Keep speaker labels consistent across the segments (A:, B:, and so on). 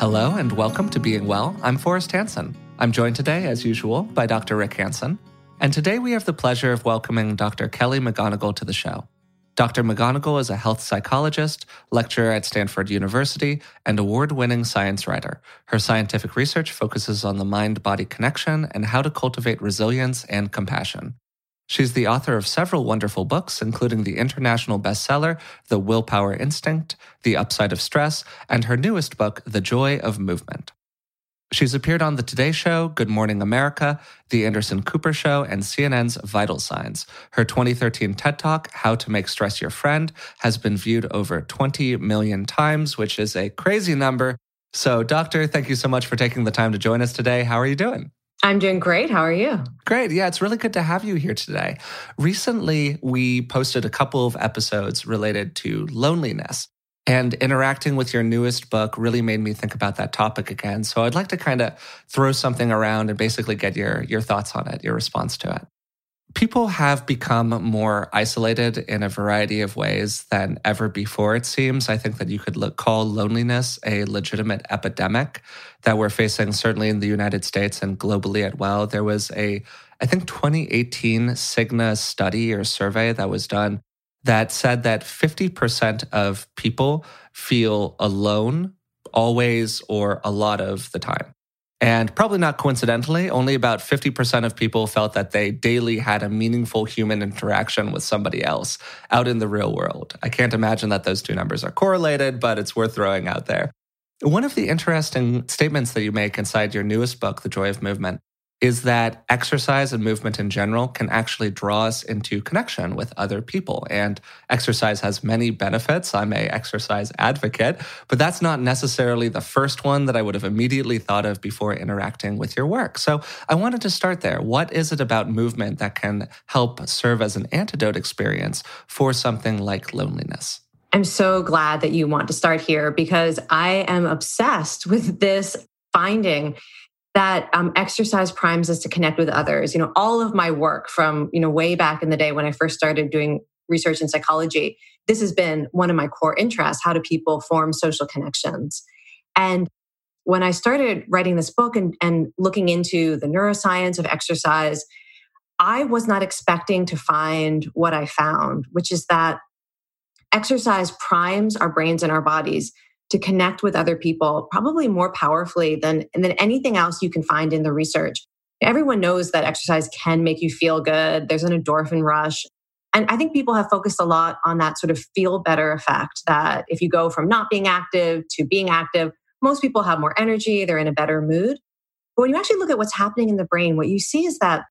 A: Hello and welcome to Being Well. I'm Forrest Hanson. I'm joined today, as usual, by Dr. Rick Hanson. And today we have the pleasure of welcoming Dr. Kelly McGonigal to the show. Dr. McGonigal is a health psychologist, lecturer at Stanford University, and award winning science writer. Her scientific research focuses on the mind body connection and how to cultivate resilience and compassion. She's the author of several wonderful books, including the international bestseller, The Willpower Instinct, The Upside of Stress, and her newest book, The Joy of Movement. She's appeared on The Today Show, Good Morning America, The Anderson Cooper Show, and CNN's Vital Signs. Her 2013 TED Talk, How to Make Stress Your Friend, has been viewed over 20 million times, which is a crazy number. So, Doctor, thank you so much for taking the time to join us today. How are you doing?
B: I'm doing great. How are you?
A: Great. Yeah, it's really good to have you here today. Recently, we posted a couple of episodes related to loneliness. And interacting with your newest book really made me think about that topic again. So I'd like to kind of throw something around and basically get your, your thoughts on it, your response to it people have become more isolated in a variety of ways than ever before, it seems. I think that you could look, call loneliness a legitimate epidemic that we're facing, certainly in the United States and globally as well. There was a, I think, 2018 Cigna study or survey that was done that said that 50% of people feel alone always or a lot of the time. And probably not coincidentally, only about 50% of people felt that they daily had a meaningful human interaction with somebody else out in the real world. I can't imagine that those two numbers are correlated, but it's worth throwing out there. One of the interesting statements that you make inside your newest book, The Joy of Movement, is that exercise and movement in general can actually draw us into connection with other people. And exercise has many benefits. I'm a exercise advocate, but that's not necessarily the first one that I would have immediately thought of before interacting with your work. So I wanted to start there. What is it about movement that can help serve as an antidote experience for something like loneliness?
B: I'm so glad that you want to start here because I am obsessed with this finding that um, exercise primes us to connect with others. You know, all of my work from, you know, way back in the day when I first started doing research in psychology, this has been one of my core interests. How do people form social connections? And when I started writing this book and, and looking into the neuroscience of exercise, I was not expecting to find what I found, which is that exercise primes our brains and our bodies to connect with other people probably more powerfully than, than anything else you can find in the research. Everyone knows that exercise can make you feel good. There's an endorphin rush. And I think people have focused a lot on that sort of feel better effect that if you go from not being active to being active, most people have more energy, they're in a better mood. But when you actually look at what's happening in the brain, what you see is that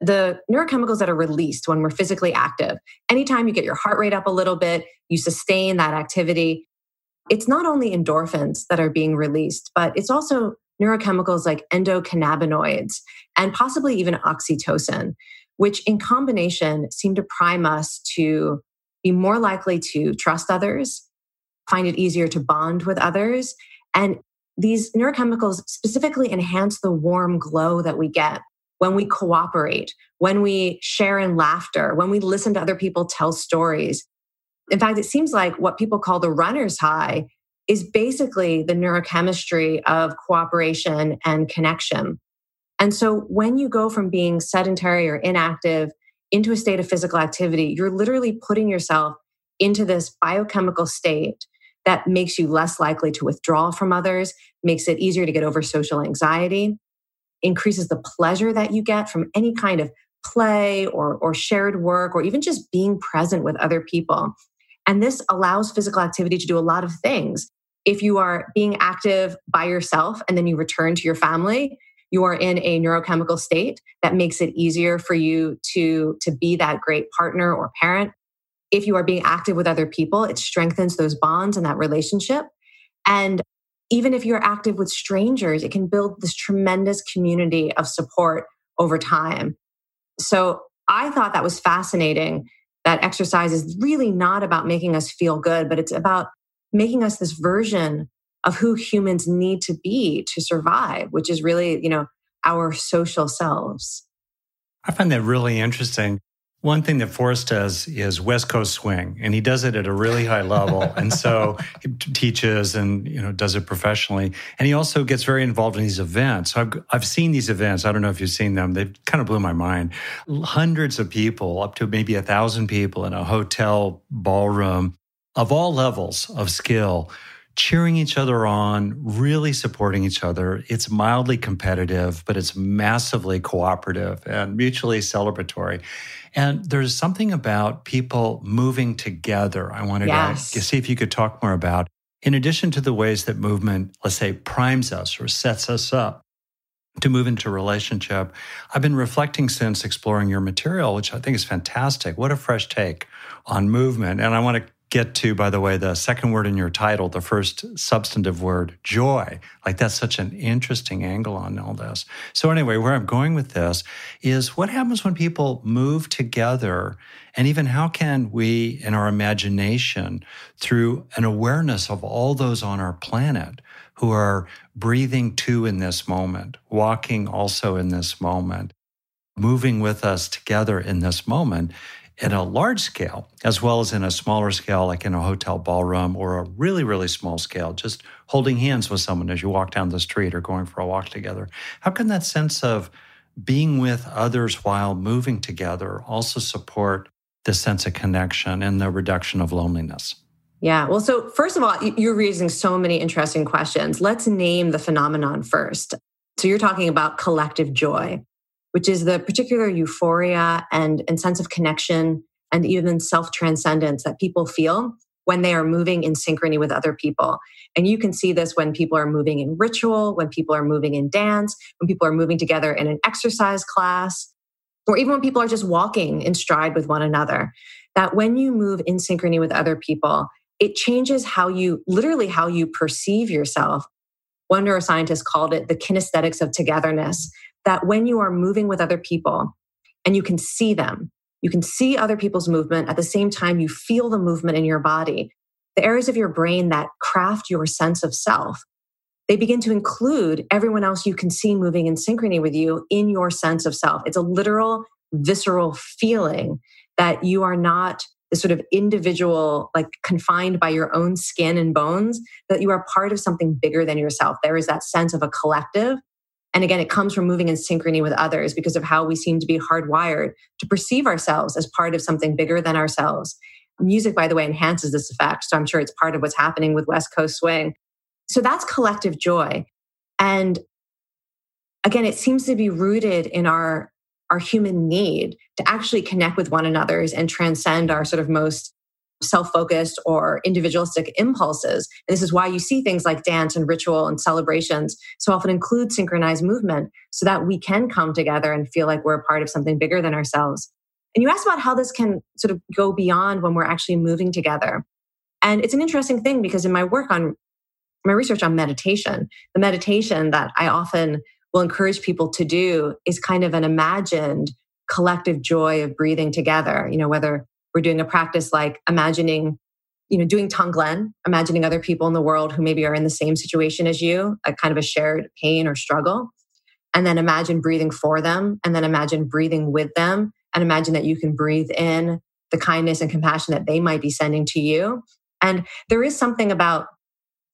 B: the neurochemicals that are released when we're physically active, anytime you get your heart rate up a little bit, you sustain that activity, it's not only endorphins that are being released, but it's also neurochemicals like endocannabinoids and possibly even oxytocin, which in combination seem to prime us to be more likely to trust others, find it easier to bond with others. And these neurochemicals specifically enhance the warm glow that we get when we cooperate, when we share in laughter, when we listen to other people tell stories, in fact, it seems like what people call the runner's high is basically the neurochemistry of cooperation and connection. And so when you go from being sedentary or inactive into a state of physical activity, you're literally putting yourself into this biochemical state that makes you less likely to withdraw from others, makes it easier to get over social anxiety, increases the pleasure that you get from any kind of play or, or shared work or even just being present with other people. And this allows physical activity to do a lot of things. If you are being active by yourself and then you return to your family, you are in a neurochemical state that makes it easier for you to, to be that great partner or parent. If you are being active with other people, it strengthens those bonds and that relationship. And even if you're active with strangers, it can build this tremendous community of support over time. So I thought that was fascinating that exercise is really not about making us feel good, but it's about making us this version of who humans need to be to survive, which is really, you know, our social selves.
C: I find that really interesting. One thing that Forrest does is West Coast swing, and he does it at a really high level. and so he teaches and you know does it professionally. And he also gets very involved in these events. So I've I've seen these events. I don't know if you've seen them. They kind of blew my mind. Hundreds of people, up to maybe a thousand people in a hotel ballroom of all levels of skill cheering each other on, really supporting each other. It's mildly competitive, but it's massively cooperative and mutually celebratory. And there's something about people moving together. I wanted yes. to see if you could talk more about, in addition to the ways that movement, let's say, primes us or sets us up to move into relationship. I've been reflecting since exploring your material, which I think is fantastic. What a fresh take on movement. And I want to get to, by the way, the second word in your title, the first substantive word, joy. Like that's such an interesting angle on all this. So, anyway, where I'm going with this is what happens when people move together? And even how can we, in our imagination, through an awareness of all those on our planet who are breathing too in this moment, walking also in this moment, moving with us together in this moment, in a large scale, as well as in a smaller scale, like in a hotel ballroom or a really, really small scale, just holding hands with someone as you walk down the street or going for a walk together. How can that sense of being with others while moving together also support the sense of connection and the reduction of loneliness?
B: Yeah. Well, so first of all, you're raising so many interesting questions. Let's name the phenomenon first. So you're talking about collective joy which is the particular euphoria and, and sense of connection and even self transcendence that people feel when they are moving in synchrony with other people. And you can see this when people are moving in ritual, when people are moving in dance, when people are moving together in an exercise class, or even when people are just walking in stride with one another. That when you move in synchrony with other people, it changes how you literally how you perceive yourself. One neuroscientist called it the kinesthetics of togetherness, that when you are moving with other people and you can see them, you can see other people's movement at the same time you feel the movement in your body, the areas of your brain that craft your sense of self, they begin to include everyone else you can see moving in synchrony with you in your sense of self. It's a literal, visceral feeling that you are not this sort of individual, like confined by your own skin and bones, that you are part of something bigger than yourself. There is that sense of a collective and again, it comes from moving in synchrony with others because of how we seem to be hardwired to perceive ourselves as part of something bigger than ourselves. Music, by the way, enhances this effect. So I'm sure it's part of what's happening with West Coast Swing. So that's collective joy. And again, it seems to be rooted in our, our human need to actually connect with one another and transcend our sort of most self focused or individualistic impulses. And this is why you see things like dance and ritual and celebrations so often include synchronized movement so that we can come together and feel like we're a part of something bigger than ourselves. And you asked about how this can sort of go beyond when we're actually moving together. And it's an interesting thing because in my work on my research on meditation, the meditation that I often will encourage people to do is kind of an imagined collective joy of breathing together, you know, whether we're doing a practice like imagining you know doing tonglen imagining other people in the world who maybe are in the same situation as you a kind of a shared pain or struggle and then imagine breathing for them and then imagine breathing with them and imagine that you can breathe in the kindness and compassion that they might be sending to you. And there is something about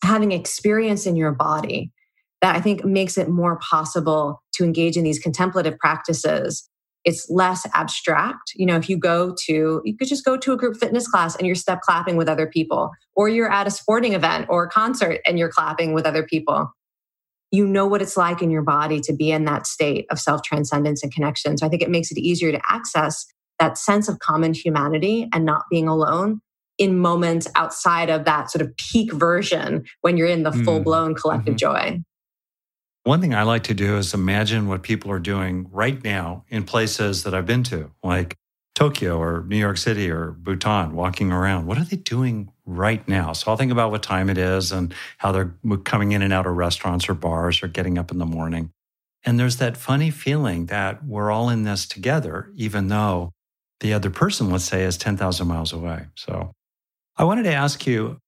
B: having experience in your body that i think makes it more possible to engage in these contemplative practices it's less abstract. You know, if you go to, you could just go to a group fitness class and you're step clapping with other people, or you're at a sporting event or a concert and you're clapping with other people. You know what it's like in your body to be in that state of self transcendence and connection. So I think it makes it easier to access that sense of common humanity and not being alone in moments outside of that sort of peak version when you're in the mm. full blown collective mm-hmm. joy.
C: One thing I like to do is imagine what people are doing right now in places that I've been to, like Tokyo or New York City or Bhutan, walking around. What are they doing right now? So I'll think about what time it is and how they're coming in and out of restaurants or bars or getting up in the morning. And there's that funny feeling that we're all in this together, even though the other person, let's say, is 10,000 miles away. So I wanted to ask you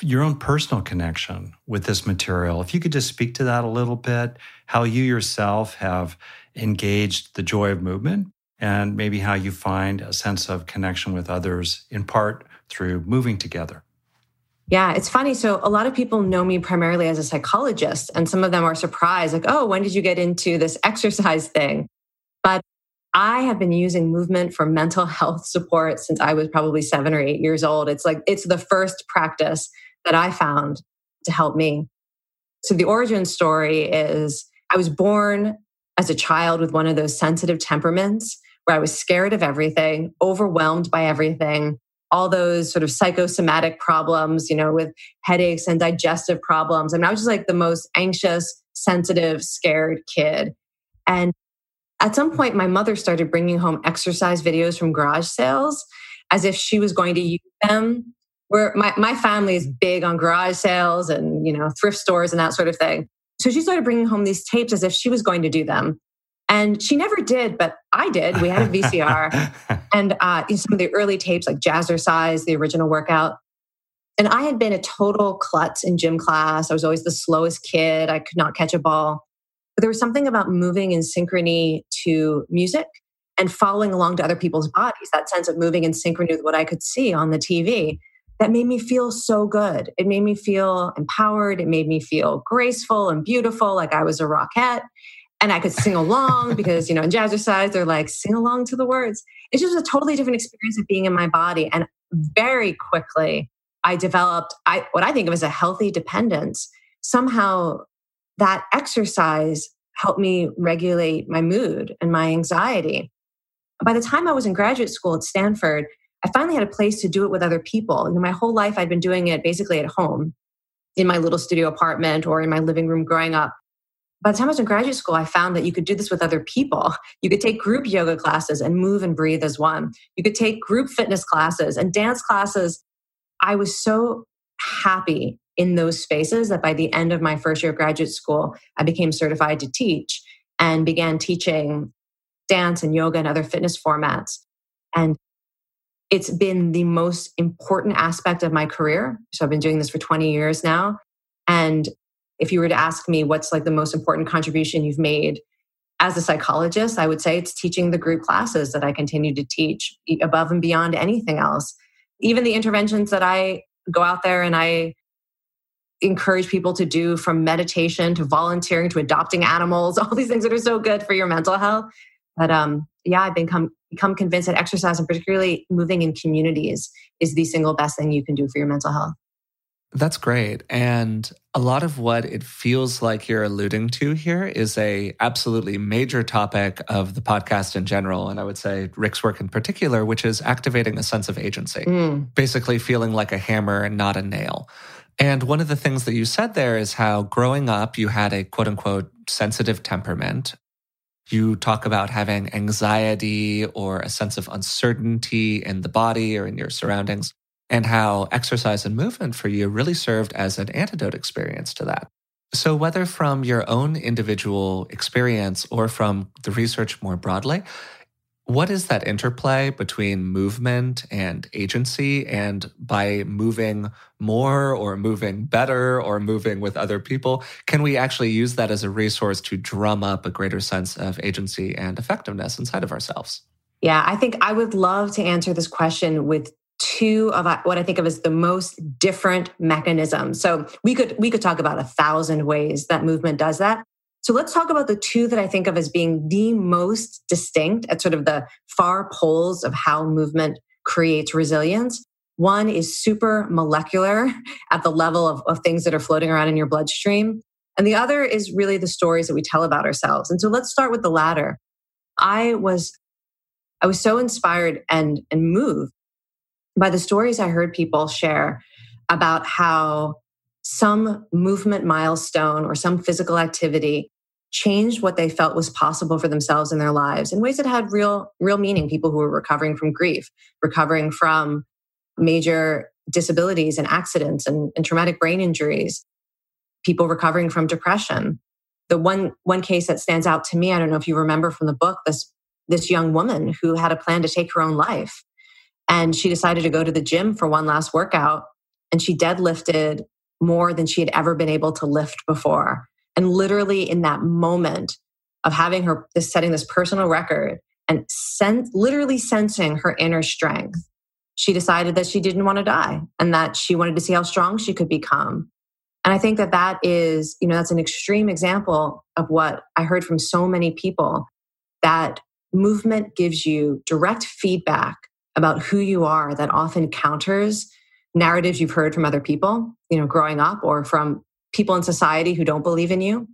C: your own personal connection with this material. If you could just speak to that a little bit, how you yourself have engaged the joy of movement and maybe how you find a sense of connection with others, in part through moving together.
B: Yeah, it's funny. So, a lot of people know me primarily as a psychologist, and some of them are surprised, like, oh, when did you get into this exercise thing? But I have been using movement for mental health support since I was probably seven or eight years old. It's like, it's the first practice that I found to help me. So, the origin story is I was born as a child with one of those sensitive temperaments where I was scared of everything, overwhelmed by everything, all those sort of psychosomatic problems, you know, with headaches and digestive problems. I mean, I was just like the most anxious, sensitive, scared kid. And at some point, my mother started bringing home exercise videos from garage sales as if she was going to use them. Where my, my family is big on garage sales and, you know, thrift stores and that sort of thing. So she started bringing home these tapes as if she was going to do them. And she never did, but I did. We had a VCR and uh, some of the early tapes like Jazzercise, the original workout. And I had been a total klutz in gym class. I was always the slowest kid. I could not catch a ball. But there was something about moving in synchrony to music and following along to other people's bodies, that sense of moving in synchrony with what I could see on the TV that made me feel so good. It made me feel empowered. It made me feel graceful and beautiful, like I was a rockette and I could sing along because, you know, in jazzercise, they're like, sing along to the words. It's just a totally different experience of being in my body. And very quickly, I developed I, what I think of as a healthy dependence. Somehow, that exercise helped me regulate my mood and my anxiety. By the time I was in graduate school at Stanford, I finally had a place to do it with other people. You know, my whole life, I'd been doing it basically at home in my little studio apartment or in my living room growing up by the time I was in graduate school, I found that you could do this with other people. You could take group yoga classes and move and breathe as one. You could take group fitness classes and dance classes. I was so happy in those spaces that by the end of my first year of graduate school, I became certified to teach and began teaching dance and yoga and other fitness formats. And it's been the most important aspect of my career. So I've been doing this for 20 years now. And if you were to ask me what's like the most important contribution you've made as a psychologist, I would say it's teaching the group classes that I continue to teach above and beyond anything else. Even the interventions that I go out there and I encourage people to do from meditation to volunteering to adopting animals, all these things that are so good for your mental health. But um, yeah, I've become become convinced that exercise and particularly moving in communities is the single best thing you can do for your mental health.
A: That's great. And a lot of what it feels like you're alluding to here is a absolutely major topic of the podcast in general and I would say Rick's work in particular, which is activating a sense of agency. Mm. Basically feeling like a hammer and not a nail. And one of the things that you said there is how growing up you had a quote unquote sensitive temperament. You talk about having anxiety or a sense of uncertainty in the body or in your surroundings and how exercise and movement for you really served as an antidote experience to that. So, whether from your own individual experience or from the research more broadly, what is that interplay between movement and agency? And by moving more or moving better or moving with other people, can we actually use that as a resource to drum up a greater sense of agency and effectiveness inside of ourselves?
B: Yeah, I think I would love to answer this question with two of uh, what I think of as the most different mechanisms. So we could we could talk about a thousand ways that movement does that. So let's talk about the two that I think of as being the most distinct at sort of the far poles of how movement creates resilience. One is super molecular at the level of, of things that are floating around in your bloodstream. And the other is really the stories that we tell about ourselves. And so let's start with the latter. I was I was so inspired and and moved by the stories I heard people share about how some movement milestone or some physical activity changed what they felt was possible for themselves in their lives in ways that had real real meaning people who were recovering from grief recovering from major disabilities and accidents and, and traumatic brain injuries people recovering from depression the one one case that stands out to me i don't know if you remember from the book this this young woman who had a plan to take her own life and she decided to go to the gym for one last workout. And she deadlifted more than she had ever been able to lift before. And literally in that moment of having her this setting this personal record, and sen- literally sensing her inner strength, she decided that she didn't want to die and that she wanted to see how strong she could become. And I think that that is, you know, that's an extreme example of what I heard from so many people that movement gives you direct feedback about who you are that often counters narratives you've heard from other people, you know, growing up or from people in society who don't believe in you,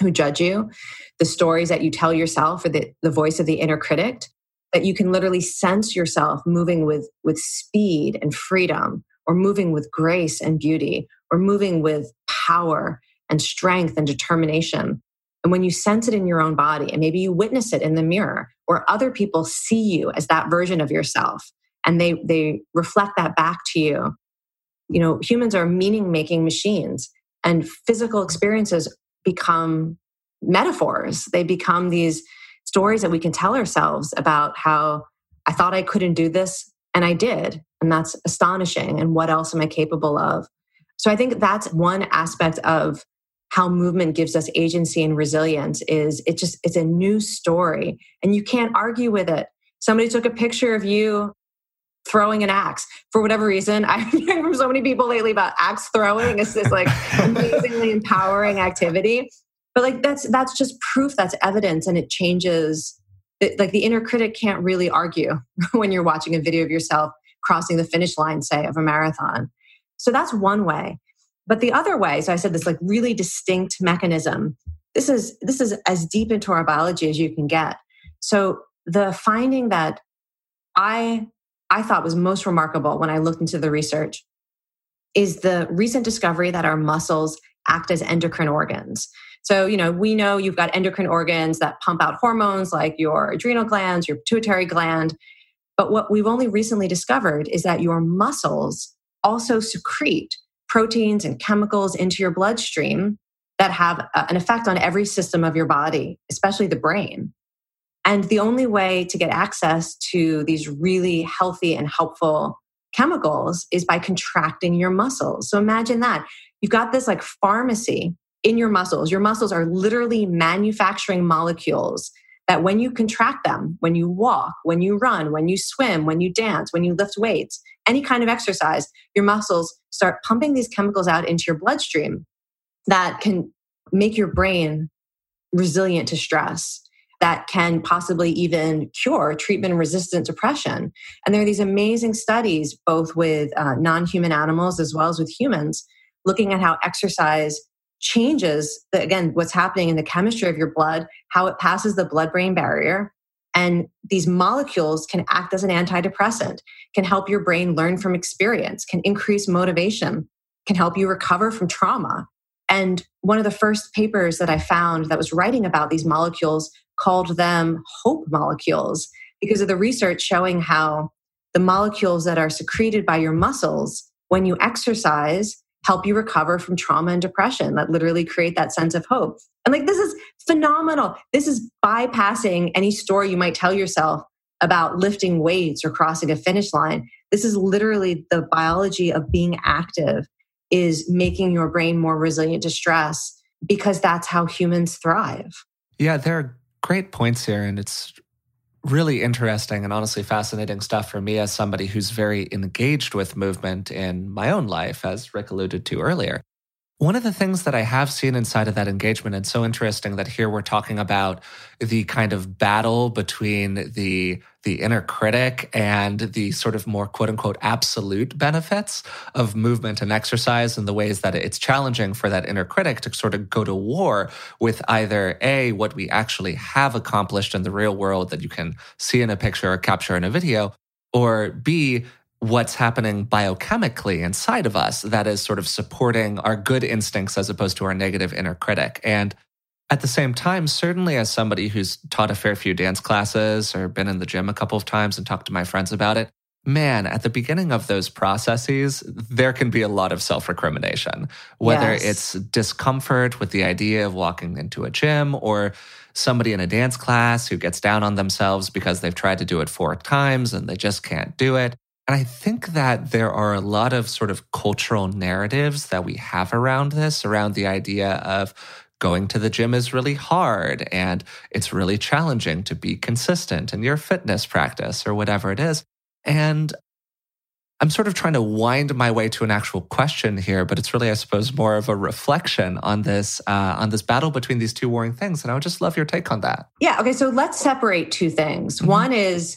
B: who judge you, the stories that you tell yourself or the, the voice of the inner critic, that you can literally sense yourself moving with, with speed and freedom, or moving with grace and beauty, or moving with power and strength and determination. And when you sense it in your own body, and maybe you witness it in the mirror, or other people see you as that version of yourself, and they, they reflect that back to you. You know, humans are meaning making machines, and physical experiences become metaphors. They become these stories that we can tell ourselves about how I thought I couldn't do this, and I did. And that's astonishing. And what else am I capable of? So I think that's one aspect of how movement gives us agency and resilience is it just it's a new story and you can't argue with it somebody took a picture of you throwing an axe for whatever reason i'm hearing from so many people lately about axe throwing it's this like amazingly empowering activity but like that's that's just proof that's evidence and it changes it, like the inner critic can't really argue when you're watching a video of yourself crossing the finish line say of a marathon so that's one way but the other way, so I said this like really distinct mechanism. This is this is as deep into our biology as you can get. So the finding that I I thought was most remarkable when I looked into the research is the recent discovery that our muscles act as endocrine organs. So, you know, we know you've got endocrine organs that pump out hormones like your adrenal glands, your pituitary gland. But what we've only recently discovered is that your muscles also secrete proteins and chemicals into your bloodstream that have uh, an effect on every system of your body, especially the brain. And the only way to get access to these really healthy and helpful chemicals is by contracting your muscles. So imagine that. You've got this like pharmacy in your muscles. Your muscles are literally manufacturing molecules that when you contract them, when you walk, when you run, when you swim, when you dance, when you lift weights, any kind of exercise, your muscles start pumping these chemicals out into your bloodstream that can make your brain resilient to stress that can possibly even cure treatment resistant depression. And there are these amazing studies, both with uh, non human animals as well as with humans, looking at how exercise changes, the, again, what's happening in the chemistry of your blood, how it passes the blood brain barrier. And these molecules can act as an antidepressant, can help your brain learn from experience, can increase motivation, can help you recover from trauma. And one of the first papers that I found that was writing about these molecules called them hope molecules because of the research showing how the molecules that are secreted by your muscles when you exercise help you recover from trauma and depression that literally create that sense of hope. And like, this is phenomenal. This is bypassing any story you might tell yourself about lifting weights or crossing a finish line. This is literally the biology of being active is making your brain more resilient to stress because that's how humans thrive.
A: Yeah, there are great points here. And it's really interesting and honestly fascinating stuff for me as somebody who's very engaged with movement in my own life, as Rick alluded to earlier. One of the things that I have seen inside of that engagement, and so interesting that here we're talking about the kind of battle between the the inner critic and the sort of more quote unquote absolute benefits of movement and exercise and the ways that it's challenging for that inner critic to sort of go to war with either A, what we actually have accomplished in the real world that you can see in a picture or capture in a video, or B, what's happening biochemically inside of us that is sort of supporting our good instincts as opposed to our negative inner critic. And at the same time, certainly as somebody who's taught a fair few dance classes or been in the gym a couple of times and talked to my friends about it, man, at the beginning of those processes, there can be a lot of self recrimination, whether yes. it's discomfort with the idea of walking into a gym or somebody in a dance class who gets down on themselves because they've tried to do it four times and they just can't do it. And I think that there are a lot of sort of cultural narratives that we have around this, around the idea of going to the gym is really hard and it's really challenging to be consistent in your fitness practice or whatever it is. And I'm sort of trying to wind my way to an actual question here, but it's really, I suppose, more of a reflection on this uh, on this battle between these two warring things. And I would just love your take on that.
B: Yeah. Okay. So let's separate two things. Mm-hmm. One is,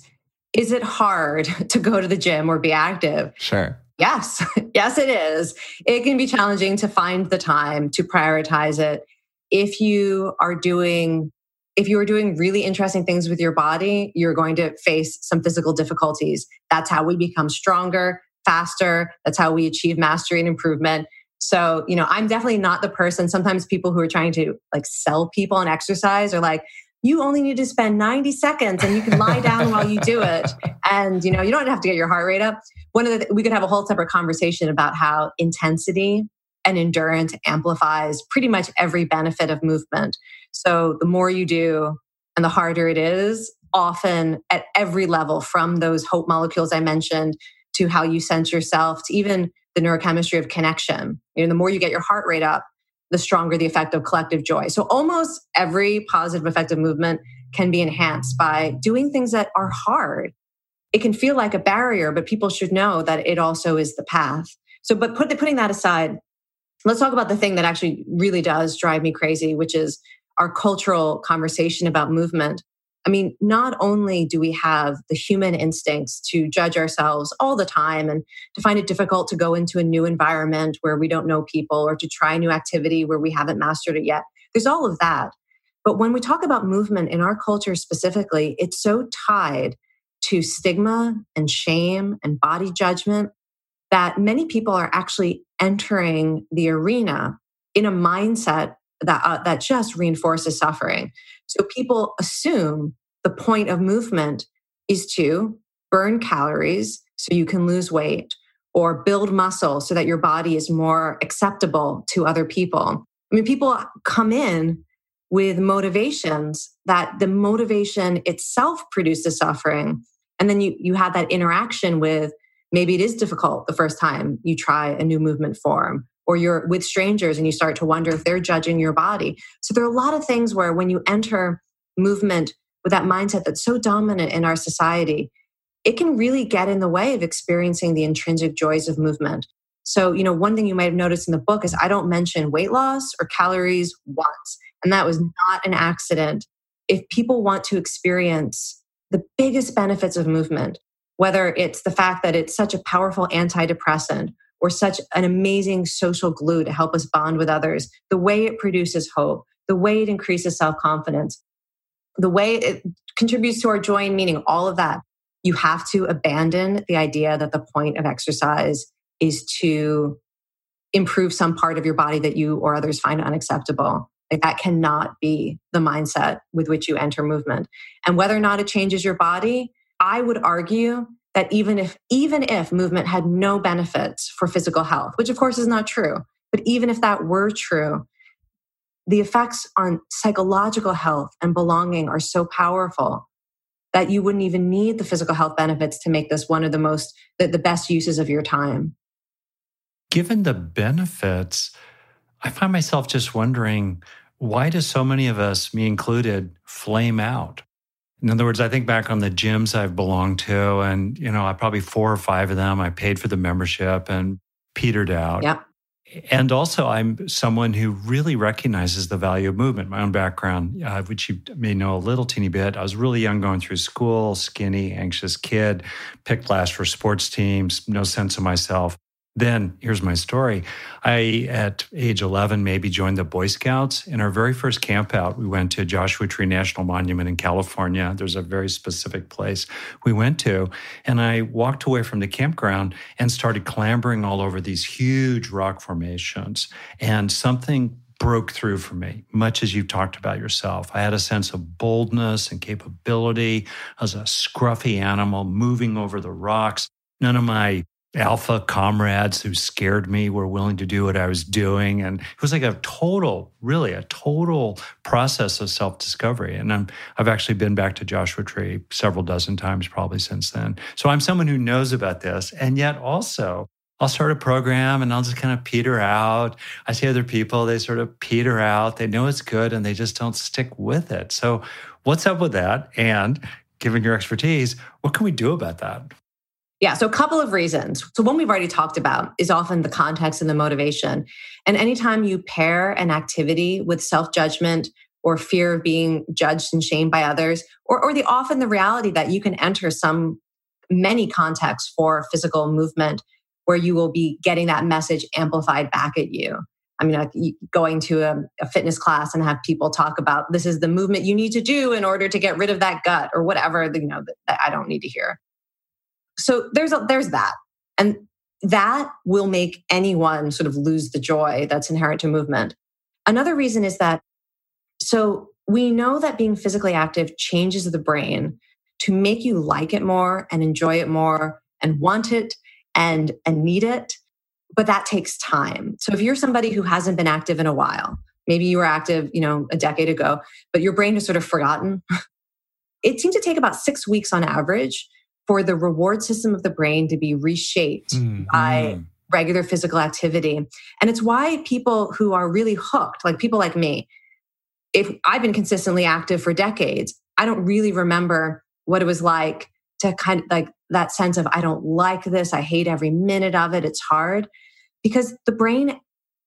B: is it hard to go to the gym or be active?
A: Sure.
B: Yes. yes, it is. It can be challenging to find the time to prioritize it. If you are doing if you are doing really interesting things with your body, you're going to face some physical difficulties. That's how we become stronger, faster. That's how we achieve mastery and improvement. So, you know, I'm definitely not the person. Sometimes people who are trying to like sell people on exercise are like, you only need to spend 90 seconds and you can lie down while you do it. And, you know, you don't have to get your heart rate up. One of the, we could have a whole separate conversation about how intensity and endurance amplifies pretty much every benefit of movement. So the more you do and the harder it is, often at every level, from those hope molecules I mentioned to how you sense yourself to even the neurochemistry of connection. You know, the more you get your heart rate up, the stronger the effect of collective joy. So almost every positive effective movement can be enhanced by doing things that are hard. It can feel like a barrier, but people should know that it also is the path. So, but put, putting that aside, let's talk about the thing that actually really does drive me crazy, which is our cultural conversation about movement. I mean, not only do we have the human instincts to judge ourselves all the time and to find it difficult to go into a new environment where we don't know people or to try a new activity where we haven't mastered it yet, there's all of that. But when we talk about movement in our culture specifically, it's so tied to stigma and shame and body judgment that many people are actually entering the arena in a mindset that uh, that just reinforces suffering. So people assume the point of movement is to burn calories so you can lose weight or build muscle so that your body is more acceptable to other people. I mean people come in with motivations that the motivation itself produces suffering and then you you have that interaction with maybe it is difficult the first time you try a new movement form or you're with strangers and you start to wonder if they're judging your body. So there are a lot of things where when you enter movement with that mindset that's so dominant in our society, it can really get in the way of experiencing the intrinsic joys of movement. So, you know, one thing you might have noticed in the book is I don't mention weight loss or calories once. And that was not an accident. If people want to experience the biggest benefits of movement, whether it's the fact that it's such a powerful antidepressant or such an amazing social glue to help us bond with others, the way it produces hope, the way it increases self confidence, the way it contributes to our joy and meaning, all of that. You have to abandon the idea that the point of exercise is to improve some part of your body that you or others find unacceptable. Like that cannot be the mindset with which you enter movement. And whether or not it changes your body, I would argue that even if even if movement had no benefits for physical health which of course is not true but even if that were true the effects on psychological health and belonging are so powerful that you wouldn't even need the physical health benefits to make this one of the most the, the best uses of your time.
C: Given the benefits i find myself just wondering why do so many of us me included flame out in other words, I think back on the gyms I've belonged to, and you know, I probably four or five of them. I paid for the membership and petered out.
B: Yep.
C: And also, I'm someone who really recognizes the value of movement. My own background, uh, which you may know a little teeny bit, I was really young going through school, skinny, anxious kid, picked last for sports teams, no sense of myself. Then here's my story. I, at age 11, maybe joined the Boy Scouts. In our very first camp out, we went to Joshua Tree National Monument in California. There's a very specific place we went to. And I walked away from the campground and started clambering all over these huge rock formations. And something broke through for me, much as you've talked about yourself. I had a sense of boldness and capability. I was a scruffy animal moving over the rocks. None of my alpha comrades who scared me were willing to do what I was doing. And it was like a total, really a total process of self discovery. And i have actually been back to Joshua Tree several dozen times probably since then. So I'm someone who knows about this. And yet also, I'll start a program and I'll just kind of peter out. I see other people, they sort of peter out. They know it's good and they just don't stick with it. So, what's up with that? And given your expertise, what can we do about that?
B: Yeah, so a couple of reasons. So, one we've already talked about is often the context and the motivation. And anytime you pair an activity with self judgment or fear of being judged and shamed by others, or, or the often the reality that you can enter some many contexts for physical movement where you will be getting that message amplified back at you. I mean, like going to a, a, fitness class and have people talk about this is the movement you need to do in order to get rid of that gut or whatever, you know, that, that I don't need to hear. So there's a, there's that. And that will make anyone sort of lose the joy that's inherent to movement. Another reason is that so we know that being physically active changes the brain to make you like it more and enjoy it more and want it and and need it but that takes time so if you're somebody who hasn't been active in a while maybe you were active you know a decade ago but your brain has sort of forgotten it seems to take about six weeks on average for the reward system of the brain to be reshaped mm-hmm. by regular physical activity. And it's why people who are really hooked, like people like me, if I've been consistently active for decades, I don't really remember what it was like to kind of like that sense of, I don't like this. I hate every minute of it. It's hard because the brain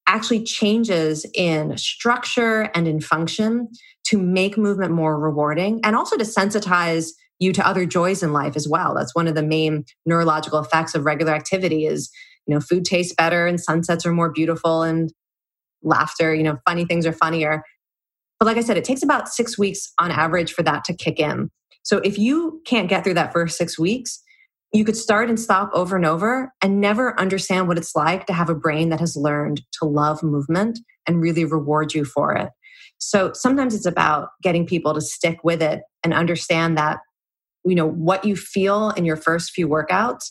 B: actually changes in structure and in function to make movement more rewarding and also to sensitize you to other joys in life as well. That's one of the main neurological effects of regular activity is, you know, food tastes better and sunsets are more beautiful and laughter, you know, funny things are funnier. But like I said, it takes about six weeks on average for that to kick in. So if you can't get through that first six weeks, you could start and stop over and over and never understand what it's like to have a brain that has learned to love movement and really reward you for it. So sometimes it's about getting people to stick with it and understand that you know what you feel in your first few workouts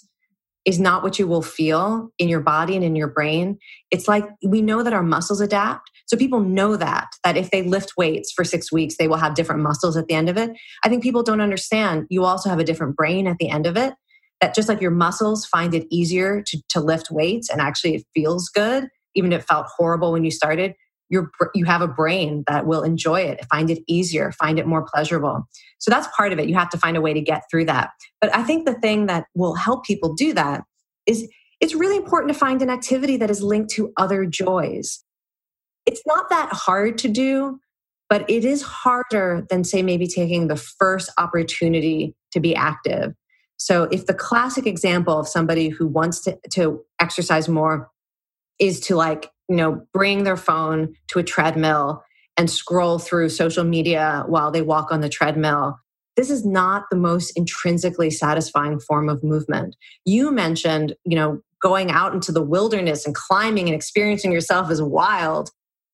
B: is not what you will feel in your body and in your brain. It's like we know that our muscles adapt. So people know that that if they lift weights for 6 weeks they will have different muscles at the end of it. I think people don't understand you also have a different brain at the end of it that just like your muscles find it easier to, to lift weights and actually it feels good even if it felt horrible when you started you're, you have a brain that will enjoy it, find it easier, find it more pleasurable. So that's part of it. You have to find a way to get through that. But I think the thing that will help people do that is it's really important to find an activity that is linked to other joys. It's not that hard to do, but it is harder than, say, maybe taking the first opportunity to be active. So, if the classic example of somebody who wants to, to exercise more is to like you know, bring their phone to a treadmill and scroll through social media while they walk on the treadmill. This is not the most intrinsically satisfying form of movement. You mentioned, you know, going out into the wilderness and climbing and experiencing yourself as wild.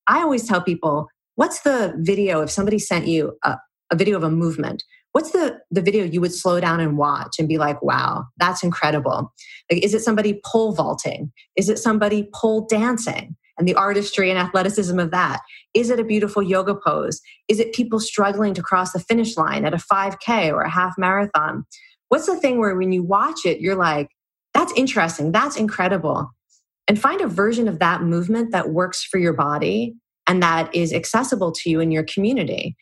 B: I always tell people, what's the video if somebody sent you a, a video of a movement? what's the the video you would slow down and watch and be like wow that's incredible like is it somebody pole vaulting is it somebody pole dancing and the artistry and athleticism of that? Is it a beautiful yoga pose? Is it people struggling to cross the finish line at a 5K or a half marathon? What's the thing where when you watch it, you're like, that's interesting, that's incredible. And find a version of that movement that works for your body and that is accessible to you in your community.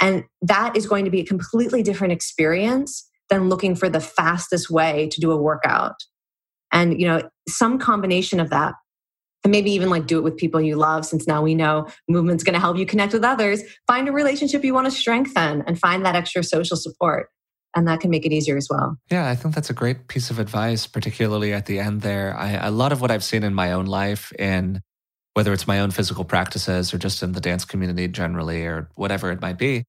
B: And that is going to be a completely different experience than looking for the fastest way to do a workout. And, you know, some combination of that and maybe even like do it with people you love since now we know movement's going to help you connect with others. Find a relationship you want to strengthen and find that extra social support and that can make it easier as well.
A: Yeah i think that's a great piece of advice particularly at the end there. I, a lot of what i've seen in my own life in whether it's my own physical practices or just in the dance community generally or whatever it might be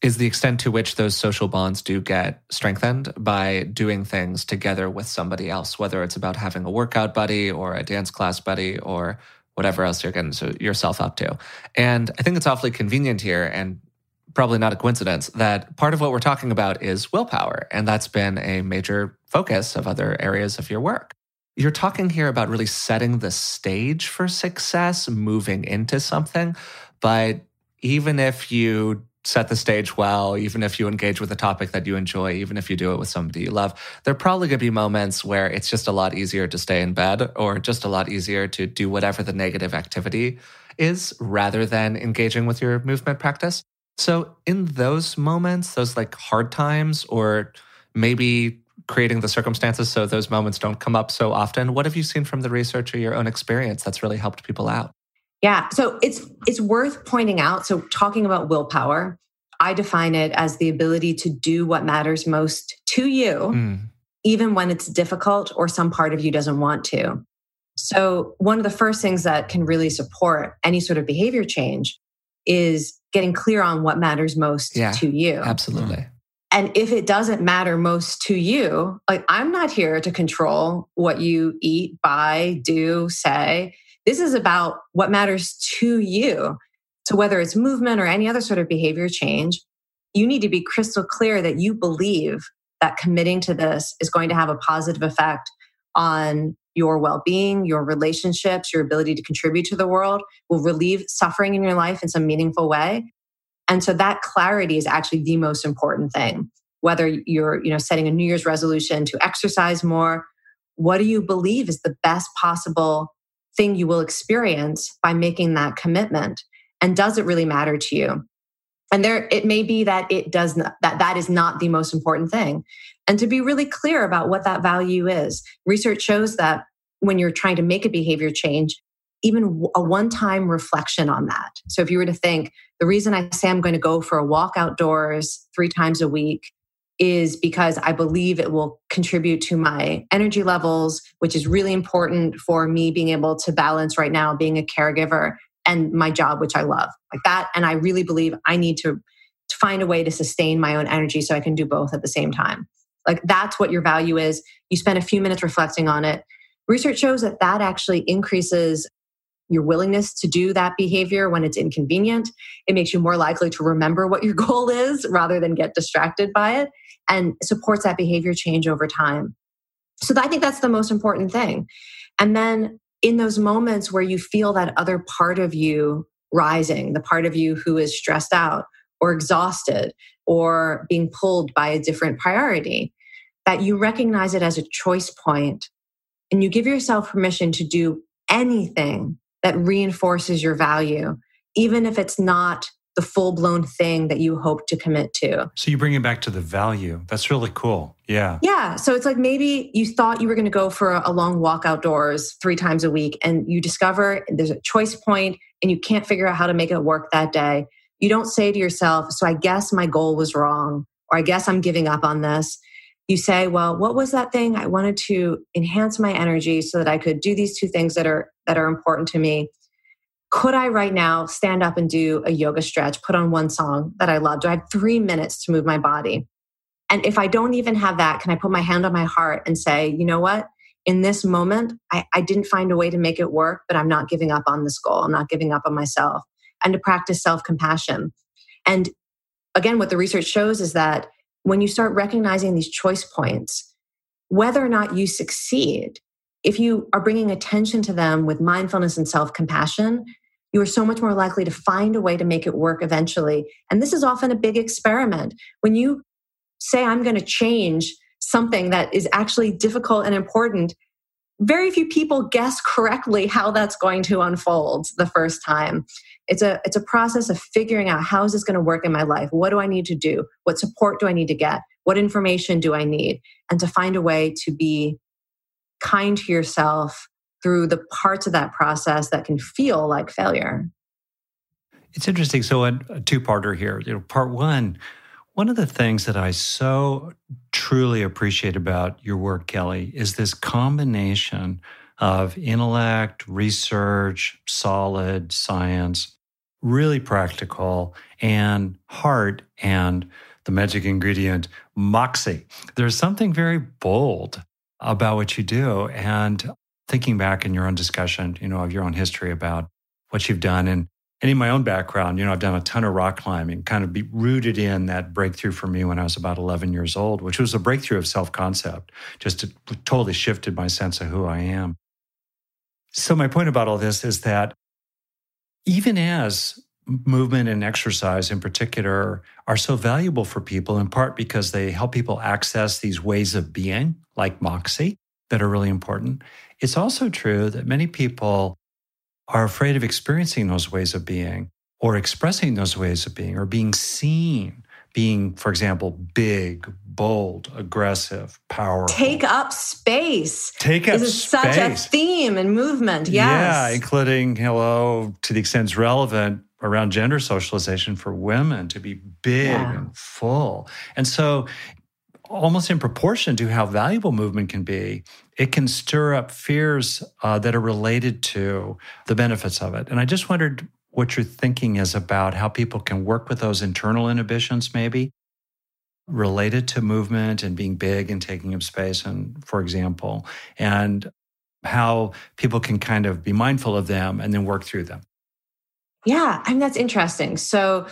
A: is the extent to which those social bonds do get strengthened by doing things together with somebody else, whether it's about having a workout buddy or a dance class buddy or whatever else you're getting yourself up to. And I think it's awfully convenient here and probably not a coincidence that part of what we're talking about is willpower. And that's been a major focus of other areas of your work. You're talking here about really setting the stage for success, moving into something. But even if you set the stage well, even if you engage with a topic that you enjoy, even if you do it with somebody you love, there are probably going to be moments where it's just a lot easier to stay in bed or just a lot easier to do whatever the negative activity is rather than engaging with your movement practice. So, in those moments, those like hard times, or maybe creating the circumstances so those moments don't come up so often, what have you seen from the research or your own experience that's really helped people out?
B: Yeah, so it's it's worth pointing out. So talking about willpower, I define it as the ability to do what matters most to you, mm. even when it's difficult or some part of you doesn't want to. So one of the first things that can really support any sort of behavior change is getting clear on what matters most yeah, to you.
A: Absolutely.
B: And if it doesn't matter most to you, like I'm not here to control what you eat, buy, do, say. This is about what matters to you. So, whether it's movement or any other sort of behavior change, you need to be crystal clear that you believe that committing to this is going to have a positive effect on your well being, your relationships, your ability to contribute to the world, will relieve suffering in your life in some meaningful way. And so that clarity is actually the most important thing. Whether you're, you know, setting a New Year's resolution to exercise more, what do you believe is the best possible thing you will experience by making that commitment and does it really matter to you? And there it may be that it does not that that is not the most important thing. And to be really clear about what that value is research shows that when you're trying to make a behavior change even a one time reflection on that. So if you were to think the reason i say i'm going to go for a walk outdoors three times a week is because I believe it will contribute to my energy levels, which is really important for me being able to balance right now being a caregiver and my job, which I love like that. And I really believe I need to, to find a way to sustain my own energy so I can do both at the same time. Like that's what your value is. You spend a few minutes reflecting on it. Research shows that that actually increases your willingness to do that behavior when it's inconvenient. It makes you more likely to remember what your goal is rather than get distracted by it and supports that behavior change over time. So I think that's the most important thing. And then in those moments where you feel that other part of you rising, the part of you who is stressed out or exhausted or being pulled by a different priority, that you recognize it as a choice point and you give yourself permission to do anything that reinforces your value, even if it's not the full blown thing that you hope to commit to.
C: So you bring it back to the value. That's really cool. Yeah.
B: Yeah. So it's like maybe you thought you were going to go for a long walk outdoors three times a week and you discover there's a choice point and you can't figure out how to make it work that day. You don't say to yourself, So I guess my goal was wrong, or I guess I'm giving up on this. You say, Well, what was that thing? I wanted to enhance my energy so that I could do these two things that are that are important to me could I right now stand up and do a yoga stretch, put on one song that I love? Do I have three minutes to move my body? And if I don't even have that, can I put my hand on my heart and say, you know what? In this moment, I, I didn't find a way to make it work, but I'm not giving up on this goal. I'm not giving up on myself. And to practice self compassion. And again, what the research shows is that when you start recognizing these choice points, whether or not you succeed, if you are bringing attention to them with mindfulness and self compassion, you are so much more likely to find a way to make it work eventually. And this is often a big experiment. When you say, I'm going to change something that is actually difficult and important, very few people guess correctly how that's going to unfold the first time. It's a, it's a process of figuring out how is this going to work in my life? What do I need to do? What support do I need to get? What information do I need? And to find a way to be kind to yourself through the parts of that process that can feel like failure.
C: It's interesting. So, a, a two parter here. You know, part one, one of the things that I so truly appreciate about your work, Kelly, is this combination of intellect, research, solid science, really practical, and heart and the magic ingredient, moxie. There's something very bold about what you do. And thinking back in your own discussion, you know, of your own history about what you've done and, and in my own background, you know, I've done a ton of rock climbing, kind of be rooted in that breakthrough for me when I was about 11 years old, which was a breakthrough of self concept, just to, totally shifted my sense of who I am. So, my point about all this is that even as movement and exercise in particular are so valuable for people, in part because they help people access these ways of being, like Moxie, that are really important. It's also true that many people are afraid of experiencing those ways of being or expressing those ways of being or being seen being, for example, big, bold, aggressive, powerful.
B: Take up space.
C: Take up
B: this is such a theme and movement. Yes.
C: Yeah, including, hello, to the extent it's relevant around gender socialization for women to be big yeah. and full. And so, almost in proportion to how valuable movement can be, it can stir up fears uh, that are related to the benefits of it. And I just wondered what your thinking is about how people can work with those internal inhibitions, maybe related to movement and being big and taking up space, and for example, and how people can kind of be mindful of them and then work through them.
B: Yeah, I mean, that's interesting. So,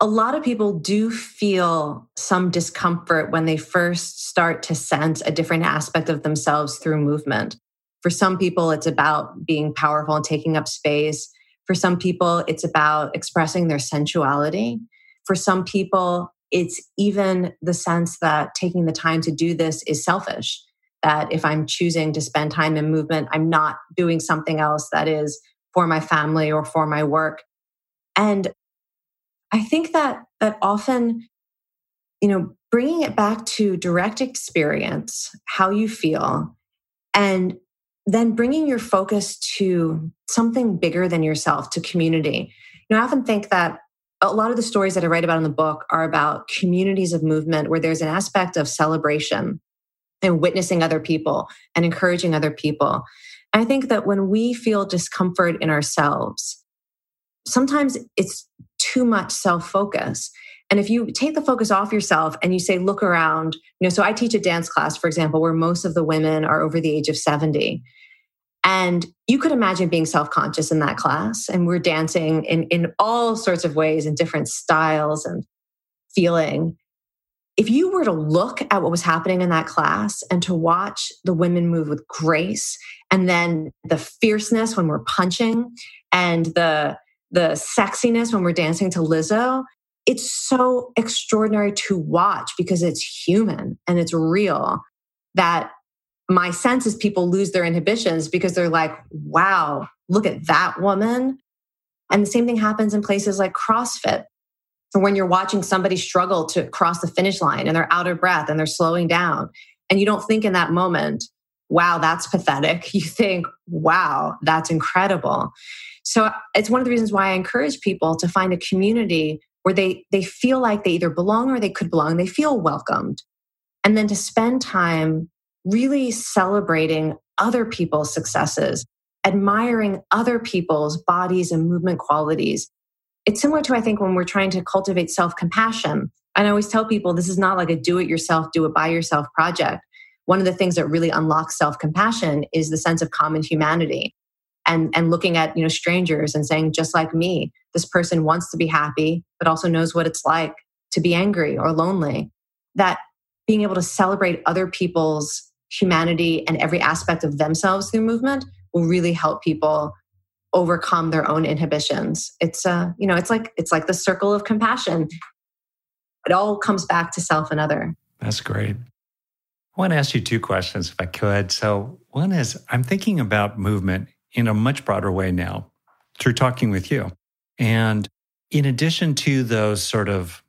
B: a lot of people do feel some discomfort when they first start to sense a different aspect of themselves through movement. For some people, it's about being powerful and taking up space. For some people, it's about expressing their sensuality. For some people, it's even the sense that taking the time to do this is selfish. That if I'm choosing to spend time in movement, I'm not doing something else that is for my family or for my work. And I think that that often, you know, bringing it back to direct experience, how you feel, and then bringing your focus to something bigger than yourself, to community. You know, I often think that a lot of the stories that I write about in the book are about communities of movement where there's an aspect of celebration and witnessing other people and encouraging other people. And I think that when we feel discomfort in ourselves, sometimes it's too much self focus. And if you take the focus off yourself and you say, look around, you know, so I teach a dance class, for example, where most of the women are over the age of 70. And you could imagine being self conscious in that class. And we're dancing in, in all sorts of ways, in different styles and feeling. If you were to look at what was happening in that class and to watch the women move with grace, and then the fierceness when we're punching, and the the sexiness when we're dancing to Lizzo, it's so extraordinary to watch because it's human and it's real that my sense is people lose their inhibitions because they're like, wow, look at that woman. And the same thing happens in places like CrossFit. So when you're watching somebody struggle to cross the finish line and they're out of breath and they're slowing down, and you don't think in that moment, wow, that's pathetic. You think, wow, that's incredible. So it's one of the reasons why I encourage people to find a community where they they feel like they either belong or they could belong. They feel welcomed. And then to spend time really celebrating other people's successes, admiring other people's bodies and movement qualities. It's similar to, I think, when we're trying to cultivate self compassion. And I always tell people this is not like a do it yourself, do it by yourself project. One of the things that really unlocks self compassion is the sense of common humanity and and looking at you know strangers and saying just like me this person wants to be happy but also knows what it's like to be angry or lonely. That being able to celebrate other people's humanity and every aspect of themselves through movement will really help people overcome their own inhibitions. It's uh you know it's like it's like the circle of compassion. It all comes back to self and other.
C: That's great. I want to ask you two questions if I could. So, one is I'm thinking about movement in a much broader way now through talking with you. And in addition to those sort of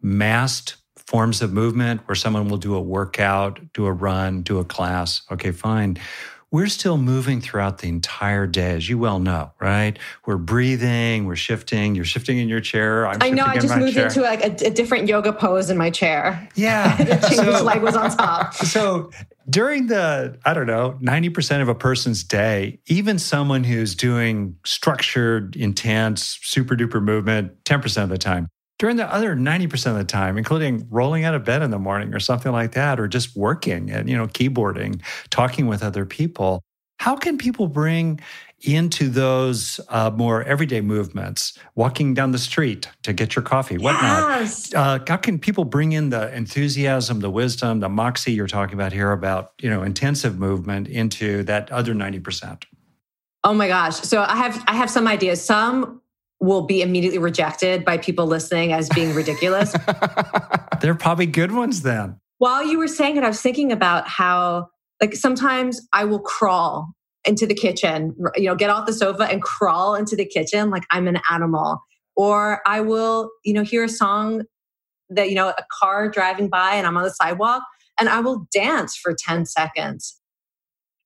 C: massed forms of movement where someone will do a workout, do a run, do a class, okay, fine we're still moving throughout the entire day, as you well know, right? We're breathing, we're shifting. You're shifting in your chair.
B: I'm i know. I just moved chair. into like a, a, different yoga pose in my chair.
C: Yeah,
B: so, leg was on top.
C: So during the I don't know ninety percent of a person's day, even someone who's doing structured, intense, super duper movement, ten percent of the time, during the other 90% of the time, including rolling out of bed in the morning or something like that, or just working and, you know, keyboarding, talking with other people. How can people bring into those uh, more everyday movements, walking down the street to get your coffee, whatnot? Yes. Uh, how can people bring in the enthusiasm, the wisdom, the moxie you're talking about here about, you know, intensive movement into that other 90%?
B: Oh my gosh. So I have I have some ideas. Some will be immediately rejected by people listening as being ridiculous.
C: They're probably good ones then.
B: While you were saying it, I was thinking about how, like, sometimes I will crawl into the kitchen, you know, get off the sofa and crawl into the kitchen like I'm an animal. Or I will, you know, hear a song that, you know, a car driving by and I'm on the sidewalk and I will dance for 10 seconds.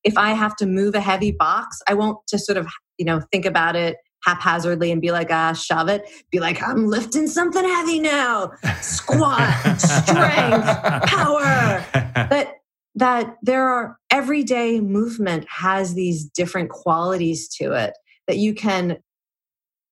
B: If I have to move a heavy box, I won't just sort of, you know, think about it haphazardly and be like, ah, shove it. Be like, I'm lifting something heavy now. Squat, strength, power. But that there are everyday movement has these different qualities to it that you can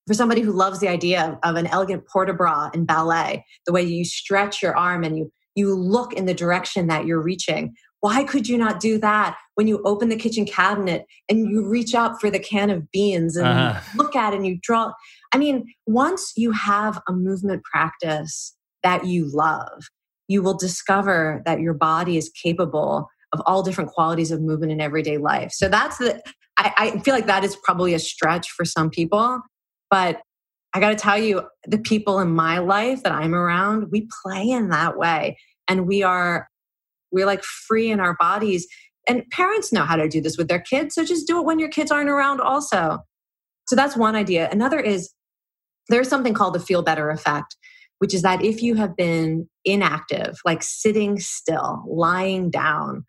B: for somebody who loves the idea of an elegant port de bras in ballet the way you stretch your arm and you you look in the direction that you're reaching why could you not do that when you open the kitchen cabinet and you reach up for the can of beans and uh-huh. look at it and you draw i mean once you have a movement practice that you love you will discover that your body is capable of all different qualities of movement in everyday life. So that's the, I, I feel like that is probably a stretch for some people. But I got to tell you, the people in my life that I'm around, we play in that way. And we are, we're like free in our bodies. And parents know how to do this with their kids. So just do it when your kids aren't around, also. So that's one idea. Another is there's something called the feel better effect, which is that if you have been inactive, like sitting still, lying down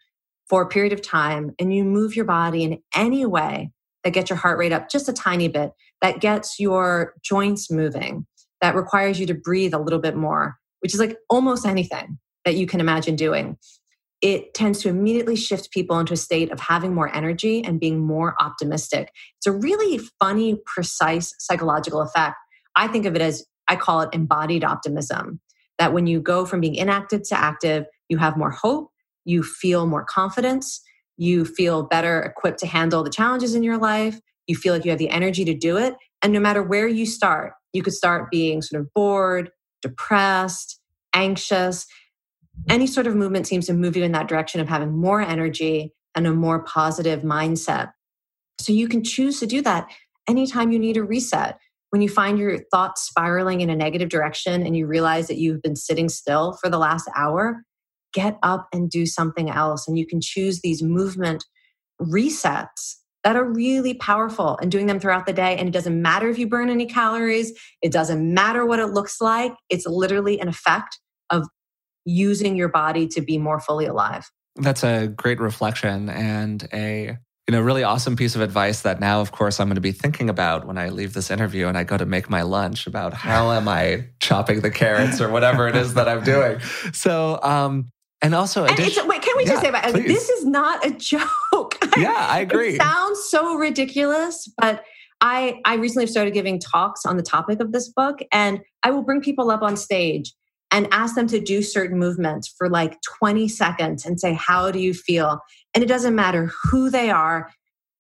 B: for a period of time, and you move your body in any way that gets your heart rate up just a tiny bit, that gets your joints moving, that requires you to breathe a little bit more, which is like almost anything that you can imagine doing. It tends to immediately shift people into a state of having more energy and being more optimistic. It's a really funny, precise psychological effect. I think of it as I call it embodied optimism. That when you go from being inactive to active, you have more hope, you feel more confidence, you feel better equipped to handle the challenges in your life, you feel like you have the energy to do it. And no matter where you start, you could start being sort of bored, depressed, anxious. Any sort of movement seems to move you in that direction of having more energy and a more positive mindset. So you can choose to do that anytime you need a reset when you find your thoughts spiraling in a negative direction and you realize that you've been sitting still for the last hour, get up and do something else. And you can choose these movement resets that are really powerful and doing them throughout the day. And it doesn't matter if you burn any calories, it doesn't matter what it looks like. It's literally an effect using your body to be more fully alive.
A: That's a great reflection and a you know, really awesome piece of advice that now, of course, I'm going to be thinking about when I leave this interview and I go to make my lunch about how am I chopping the carrots or whatever it is that I'm doing. So, um, and also,
B: and addition, wait, can we just yeah, say about this is not a joke?
A: Yeah, I agree.
B: it sounds so ridiculous, but I I recently started giving talks on the topic of this book, and I will bring people up on stage and ask them to do certain movements for like 20 seconds and say, How do you feel? And it doesn't matter who they are.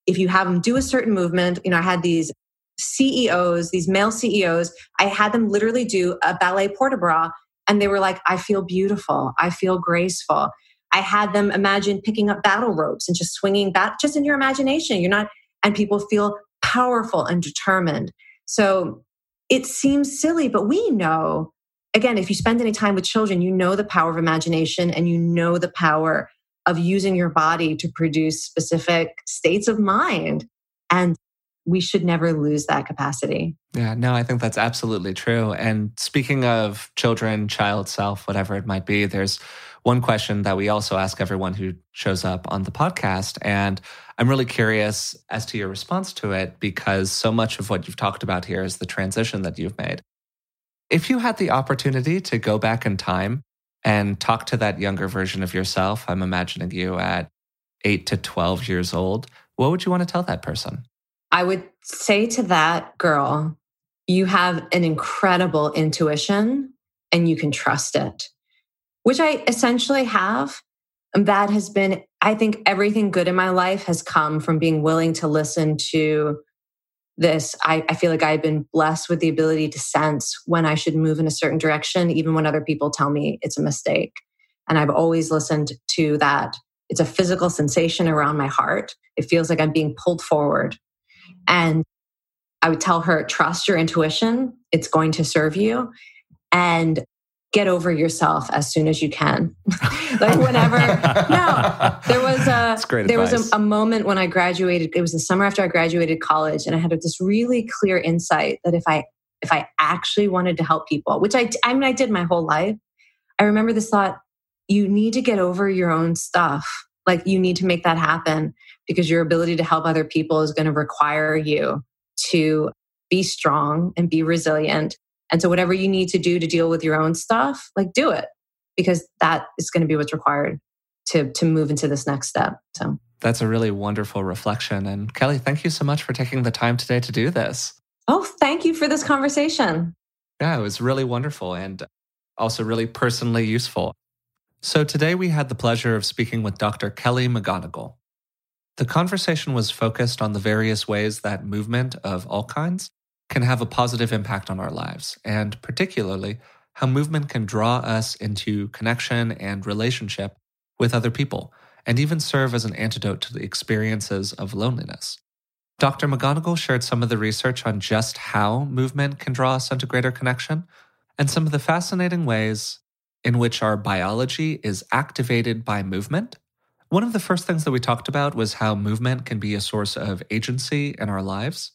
B: If you have them do a certain movement, you know, I had these CEOs, these male CEOs, I had them literally do a ballet port de bras and they were like, I feel beautiful. I feel graceful. I had them imagine picking up battle ropes and just swinging back, just in your imagination. You're not, and people feel powerful and determined. So it seems silly, but we know again, if you spend any time with children, you know the power of imagination and you know the power of using your body to produce specific states of mind. And we should never lose that capacity.
A: Yeah, no, I think that's absolutely true. And speaking of children, child self, whatever it might be, there's one question that we also ask everyone who shows up on the podcast. And I'm really curious as to your response to it because so much of what you've talked about here is the transition that you've made. If you had the opportunity to go back in time and talk to that younger version of yourself, I'm imagining you at eight to 12 years old, what would you want to tell that person?
B: I would say to that girl, you have an incredible intuition and you can trust it, which I essentially have. And that has been, I think everything good in my life has come from being willing to listen to this, I, I feel like I've been blessed with the ability to sense when I should move in a certain direction, even when other people tell me it's a mistake. And I've always listened to that. It's a physical sensation around my heart. It feels like I'm being pulled forward. And I would tell her, trust your intuition, it's going to serve you. And get over yourself as soon as you can. like whenever. no, there was a there advice. was a, a, moment when I graduated. It was the summer after I graduated college, and I had this really clear insight that if I if I actually wanted to help people, which I I mean I did my whole life, I remember this thought: you need to get over your own stuff. Like you need to make that happen because your ability to help other people is going to require you to be strong and be resilient and so, whatever you need to do to deal with your own stuff, like do it because that is going to be what's required to, to move into this next step. So,
A: that's a really wonderful reflection. And Kelly, thank you so much for taking the time today to do this.
B: Oh, thank you for this conversation.
A: Yeah, it was really wonderful and also really personally useful. So, today we had the pleasure of speaking with Dr. Kelly McGonigal. The conversation was focused on the various ways that movement of all kinds can have a positive impact on our lives, and particularly how movement can draw us into connection and relationship with other people, and even serve as an antidote to the experiences of loneliness. Dr. McGonigal shared some of the research on just how movement can draw us into greater connection, and some of the fascinating ways in which our biology is activated by movement. One of the first things that we talked about was how movement can be a source of agency in our lives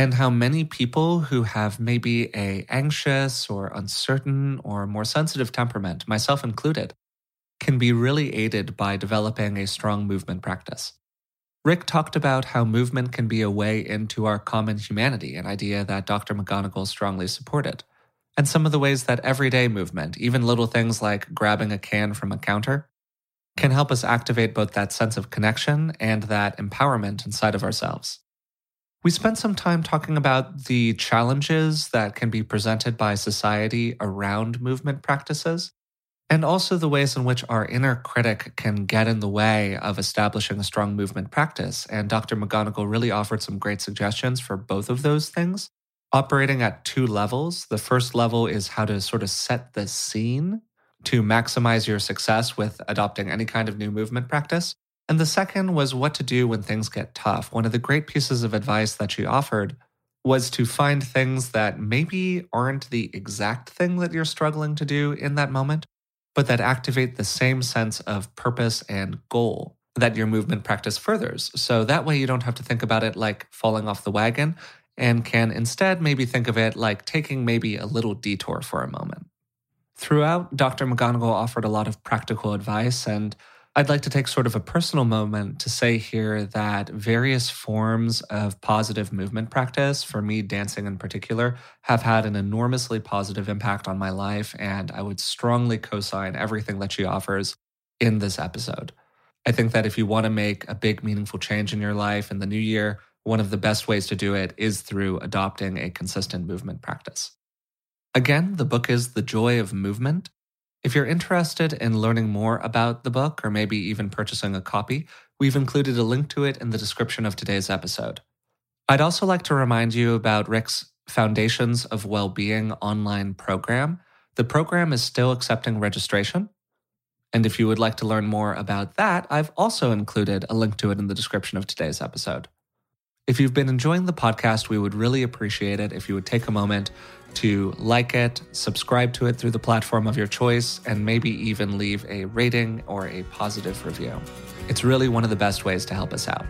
A: and how many people who have maybe a anxious or uncertain or more sensitive temperament, myself included, can be really aided by developing a strong movement practice. Rick talked about how movement can be a way into our common humanity, an idea that Dr. McGonigal strongly supported, and some of the ways that everyday movement, even little things like grabbing a can from a counter, can help us activate both that sense of connection and that empowerment inside of ourselves. We spent some time talking about the challenges that can be presented by society around movement practices, and also the ways in which our inner critic can get in the way of establishing a strong movement practice. And Dr. McGonigal really offered some great suggestions for both of those things, operating at two levels. The first level is how to sort of set the scene to maximize your success with adopting any kind of new movement practice. And the second was what to do when things get tough. One of the great pieces of advice that she offered was to find things that maybe aren't the exact thing that you're struggling to do in that moment, but that activate the same sense of purpose and goal that your movement practice furthers. So that way you don't have to think about it like falling off the wagon and can instead maybe think of it like taking maybe a little detour for a moment. Throughout, Dr. McGonigal offered a lot of practical advice and I'd like to take sort of a personal moment to say here that various forms of positive movement practice, for me, dancing in particular, have had an enormously positive impact on my life. And I would strongly co sign everything that she offers in this episode. I think that if you want to make a big, meaningful change in your life in the new year, one of the best ways to do it is through adopting a consistent movement practice. Again, the book is The Joy of Movement if you're interested in learning more about the book or maybe even purchasing a copy, we've included a link to it in the description of today's episode. I'd also like to remind you about Rick's Foundations of Wellbeing online program. The program is still accepting registration. And if you would like to learn more about that, I've also included a link to it in the description of today's episode. If you've been enjoying the podcast, we would really appreciate it if you would take a moment to like it, subscribe to it through the platform of your choice, and maybe even leave a rating or a positive review. It's really one of the best ways to help us out.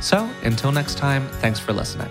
A: So, until next time, thanks for listening.